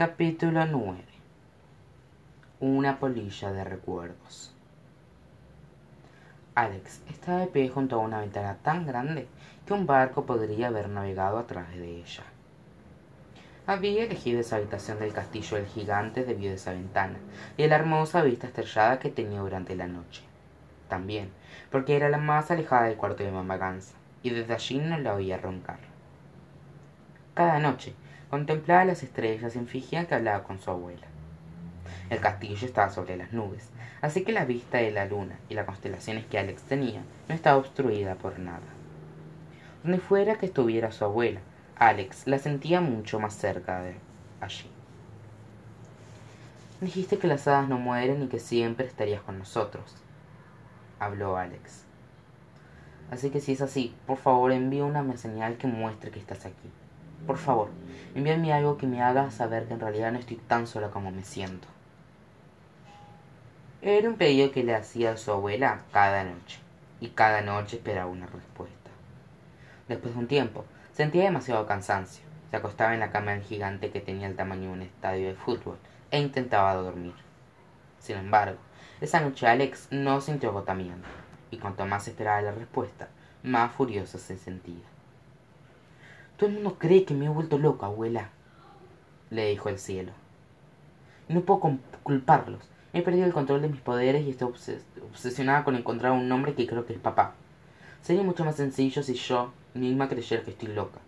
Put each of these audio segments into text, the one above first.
Capítulo 9 Una polilla de recuerdos Alex estaba de pie junto a una ventana tan grande que un barco podría haber navegado a través de ella. Había elegido esa habitación del castillo del gigante debido a esa ventana y la hermosa vista estrellada que tenía durante la noche. También porque era la más alejada del cuarto de Mamá Gansa y desde allí no la oía roncar. Cada noche contemplaba las estrellas y fingía que hablaba con su abuela. El castillo estaba sobre las nubes, así que la vista de la luna y las constelaciones que Alex tenía no estaba obstruida por nada. Donde fuera que estuviera su abuela, Alex la sentía mucho más cerca de allí. Dijiste que las hadas no mueren y que siempre estarías con nosotros, habló Alex. Así que si es así, por favor envía una señal que muestre que estás aquí. Por favor, envíame algo que me haga saber que en realidad no estoy tan sola como me siento. Era un pedido que le hacía a su abuela cada noche, y cada noche esperaba una respuesta. Después de un tiempo, sentía demasiado cansancio. Se acostaba en la cama del gigante que tenía el tamaño de un estadio de fútbol e intentaba dormir. Sin embargo, esa noche Alex no sintió agotamiento, y cuanto más esperaba la respuesta, más furioso se sentía. Todo el mundo cree que me he vuelto loca, abuela, le dijo el cielo. No puedo culparlos. He perdido el control de mis poderes y estoy obsesionada con encontrar un nombre que creo que es papá. Sería mucho más sencillo si yo misma creyera que estoy loca.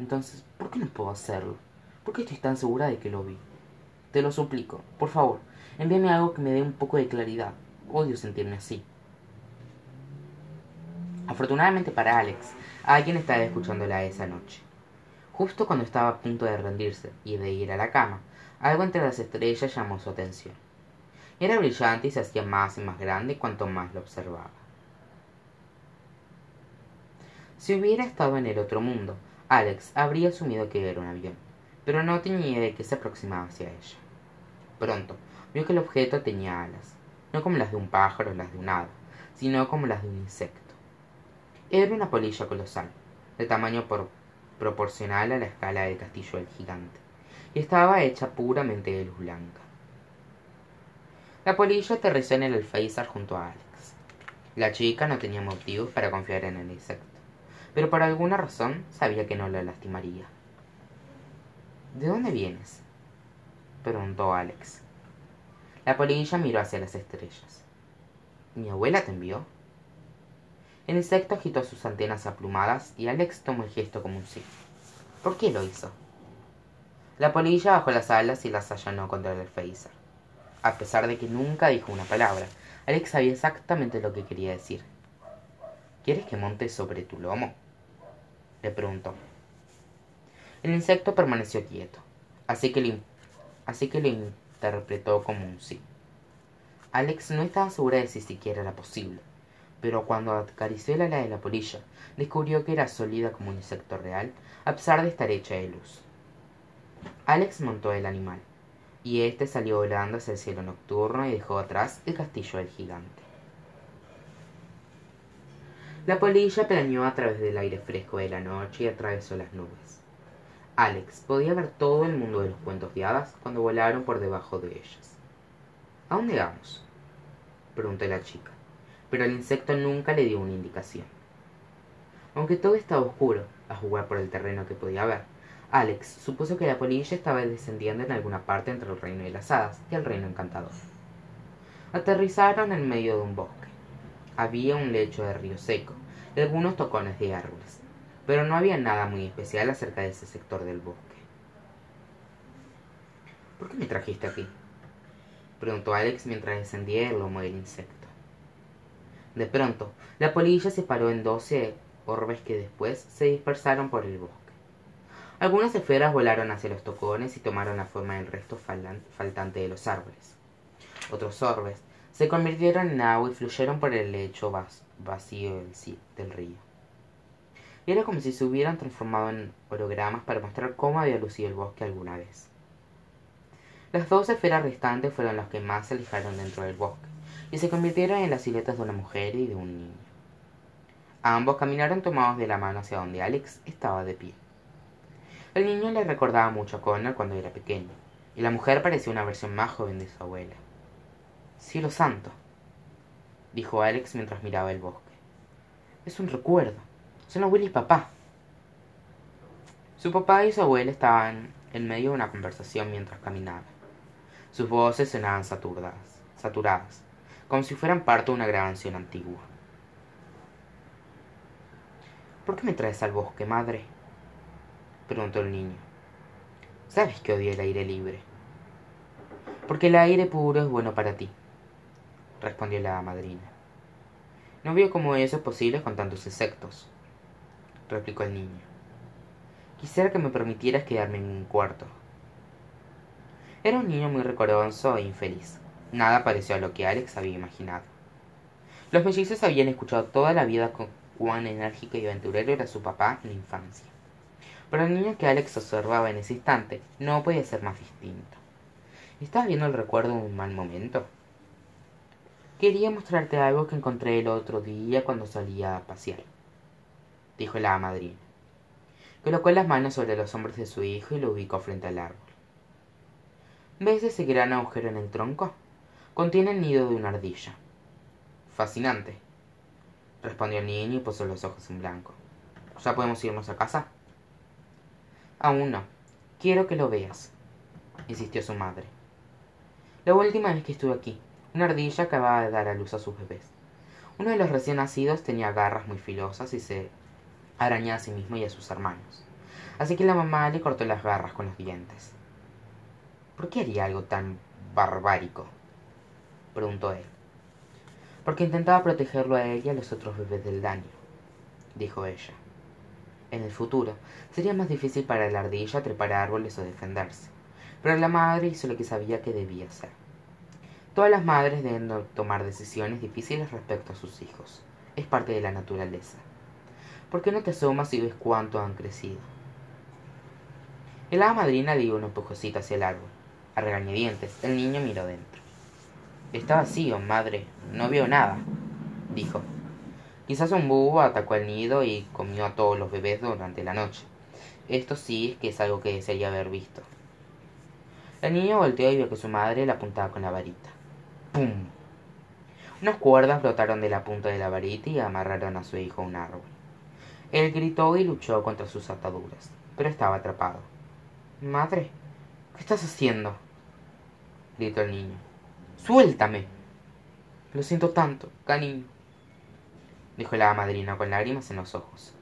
Entonces, ¿por qué no puedo hacerlo? ¿Por qué estoy tan segura de que lo vi? Te lo suplico, por favor, envíame algo que me dé un poco de claridad. Odio sentirme así. Afortunadamente para Alex, alguien estaba escuchándola esa noche. Justo cuando estaba a punto de rendirse y de ir a la cama, algo entre las estrellas llamó su atención. Era brillante y se hacía más y más grande cuanto más lo observaba. Si hubiera estado en el otro mundo, Alex habría asumido que era un avión, pero no tenía idea de que se aproximaba hacia ella. Pronto, vio que el objeto tenía alas, no como las de un pájaro o las de un hada, sino como las de un insecto. Era una polilla colosal, de tamaño por proporcional a la escala del castillo del gigante, y estaba hecha puramente de luz blanca. La polilla aterrizó en el alféizar junto a Alex. La chica no tenía motivos para confiar en el insecto, pero por alguna razón sabía que no la lastimaría. ¿De dónde vienes? preguntó Alex. La polilla miró hacia las estrellas. ¿Mi abuela te envió? El insecto agitó sus antenas aplumadas y Alex tomó el gesto como un sí. ¿Por qué lo hizo? La polilla bajó las alas y las allanó contra el alféizar. A pesar de que nunca dijo una palabra, Alex sabía exactamente lo que quería decir. ¿Quieres que monte sobre tu lomo? le preguntó. El insecto permaneció quieto, así que, así que lo interpretó como un sí. Alex no estaba segura de si siquiera era posible pero cuando acarició el ala de la polilla, descubrió que era sólida como un insecto real, a pesar de estar hecha de luz. Alex montó el animal, y éste salió volando hacia el cielo nocturno y dejó atrás el castillo del gigante. La polilla planeó a través del aire fresco de la noche y atravesó las nubes. Alex podía ver todo el mundo de los cuentos de hadas cuando volaron por debajo de ellas. ¿A dónde vamos? preguntó la chica pero el insecto nunca le dio una indicación. Aunque todo estaba oscuro, a jugar por el terreno que podía ver, Alex supuso que la polilla estaba descendiendo en alguna parte entre el reino de las hadas y el reino encantador. Aterrizaron en medio de un bosque. Había un lecho de río seco y algunos tocones de árboles, pero no había nada muy especial acerca de ese sector del bosque. ¿Por qué me trajiste aquí? preguntó Alex mientras descendía el lomo del insecto. De pronto, la polilla se paró en doce orbes que después se dispersaron por el bosque. Algunas esferas volaron hacia los tocones y tomaron la forma del resto faltante de los árboles. Otros orbes se convirtieron en agua y fluyeron por el lecho vacío del, río. Era como si se hubieran transformado en hologramas para mostrar cómo había lucido el bosque alguna vez. Las dos esferas restantes fueron las que más se alejaron dentro del bosque y se convirtieron en las siluetas de una mujer y de un niño. Ambos caminaron tomados de la mano hacia donde Alex estaba de pie. El niño le recordaba mucho a Connor cuando era pequeño, y la mujer parecía una versión más joven de su abuela. Cielo santo, dijo Alex mientras miraba el bosque. Es un recuerdo. Son abuela y papá. Su papá y su abuela estaban en medio de una conversación mientras caminaban. Sus voces sonaban saturadas, saturadas, como si fueran parte de una grabación antigua. ¿Por qué me traes al bosque, madre? preguntó el niño. Sabes que odio el aire libre. Porque el aire puro es bueno para ti, respondió la madrina. No veo cómo eso es posible con tantos insectos, replicó el niño. Quisiera que me permitieras quedarme en un cuarto. Era un niño muy recordoso e infeliz. Nada pareció a lo que Alex había imaginado. Los mellizos habían escuchado toda la vida con cuán enérgico y aventurero era su papá en la infancia. Pero el niño que Alex observaba en ese instante no podía ser más distinto. ¿Estás viendo el recuerdo de un mal momento? Quería mostrarte algo que encontré el otro día cuando salía a pasear, dijo la madrina. Colocó las manos sobre los hombros de su hijo y lo ubicó frente al árbol. ¿Ves ese gran agujero en el tronco? Contiene el nido de una ardilla. Fascinante, respondió el niño y puso los ojos en blanco. ¿Ya podemos irnos a casa? Aún no. Quiero que lo veas, insistió su madre. La última vez que estuve aquí, una ardilla acababa de dar a luz a sus bebés. Uno de los recién nacidos tenía garras muy filosas y se arañaba a sí mismo y a sus hermanos. Así que la mamá le cortó las garras con los dientes. ¿Por qué haría algo tan barbárico? Preguntó él. Porque intentaba protegerlo a ella y a los otros bebés del daño, dijo ella. En el futuro sería más difícil para la ardilla trepar árboles o defenderse pero la madre hizo lo que sabía que debía hacer. Todas las madres deben tomar decisiones difíciles respecto a sus hijos. Es parte de la naturaleza. ¿Por qué no te asomas y ves cuánto han crecido? El hada madrina dio un empujocito hacia el árbol. A regañadientes, el niño miró dentro. Está vacío, madre. No veo nada, dijo. Quizás un búho atacó el nido y comió a todos los bebés durante la noche. Esto sí es que es algo que desearía haber visto. El niño volteó y vio que su madre la apuntaba con la varita. ¡Pum! Unas cuerdas brotaron de la punta de la varita y amarraron a su hijo a un árbol. Él gritó y luchó contra sus ataduras, pero estaba atrapado. Madre, ¿qué estás haciendo? gritó el niño. ¡Suéltame! Lo siento tanto, cariño, dijo la madrina con lágrimas en los ojos.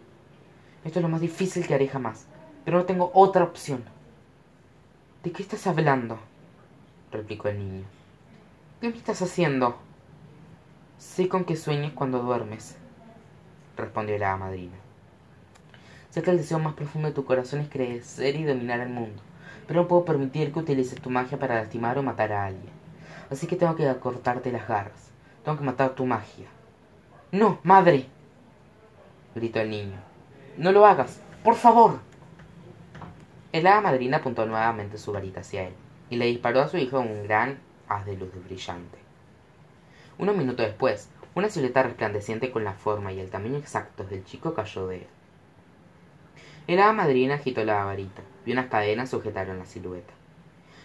Esto es lo más difícil que haré jamás, pero no tengo otra opción. ¿De qué estás hablando? replicó el niño. ¿Qué me estás haciendo? Sé con qué sueñas cuando duermes, respondió la madrina. Sé que el deseo más profundo de tu corazón es crecer y dominar el mundo, pero no puedo permitir que utilices tu magia para lastimar o matar a alguien. Así que tengo que cortarte las garras. Tengo que matar tu magia. No, madre, gritó el niño. No lo hagas, por favor. El hada madrina apuntó nuevamente su varita hacia él y le disparó a su hijo un gran haz de luz brillante. Unos minutos después, una silueta resplandeciente con la forma y el tamaño exactos del chico cayó de él. El hada madrina agitó la varita y unas cadenas sujetaron la silueta.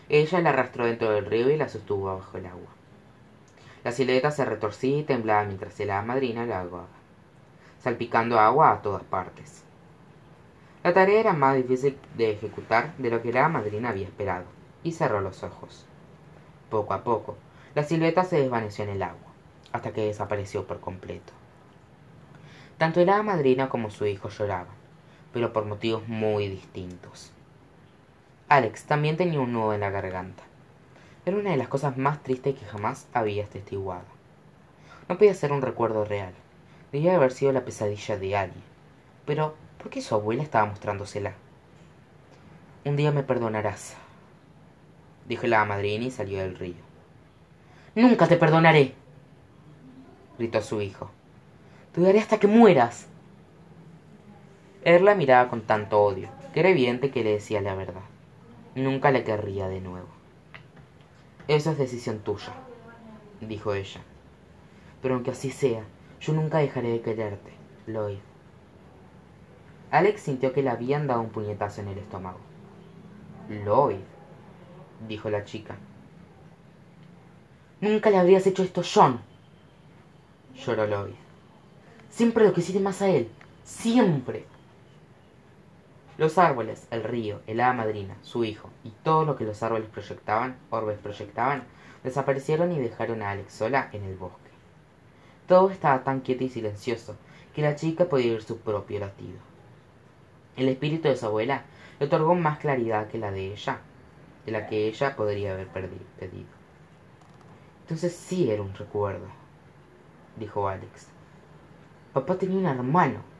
Ella la arrastró dentro del río y la sostuvo bajo el agua. La silueta se retorcía y temblaba mientras hada madrina la ahogaba, salpicando agua a todas partes. La tarea era más difícil de ejecutar de lo que la madrina había esperado, y cerró los ojos. Poco a poco, la silueta se desvaneció en el agua, hasta que desapareció por completo. Tanto la madrina como su hijo lloraban, pero por motivos muy distintos. Alex también tenía un nudo en la garganta. Era una de las cosas más tristes que jamás había testiguado. No podía ser un recuerdo real. Debía haber sido la pesadilla de alguien. Pero ¿Por qué su abuela estaba mostrándosela? Un día me perdonarás, dijo la madrina y salió del río. Nunca te perdonaré, gritó su hijo. Te daré hasta que mueras. Él la miraba con tanto odio que era evidente que le decía la verdad. Nunca le querría de nuevo. Eso es decisión tuya, dijo ella. Pero aunque así sea, yo nunca dejaré de quererte, Lloyd. Alex sintió que le habían dado un puñetazo en el estómago. Lloyd, dijo la chica. Nunca le habrías hecho esto, John. Lloró Lois. Siempre lo quisiste más a él. Siempre. Los árboles, el río, el hada madrina, su hijo y todo lo que los árboles proyectaban, orbes proyectaban, desaparecieron y dejaron a Alex sola en el bosque. Todo estaba tan quieto y silencioso que la chica podía oír su propio latido. El espíritu de su abuela le otorgó más claridad que la de ella, de la que ella podría haber pedido. Entonces sí era un recuerdo, dijo Alex. Papá tenía un hermano,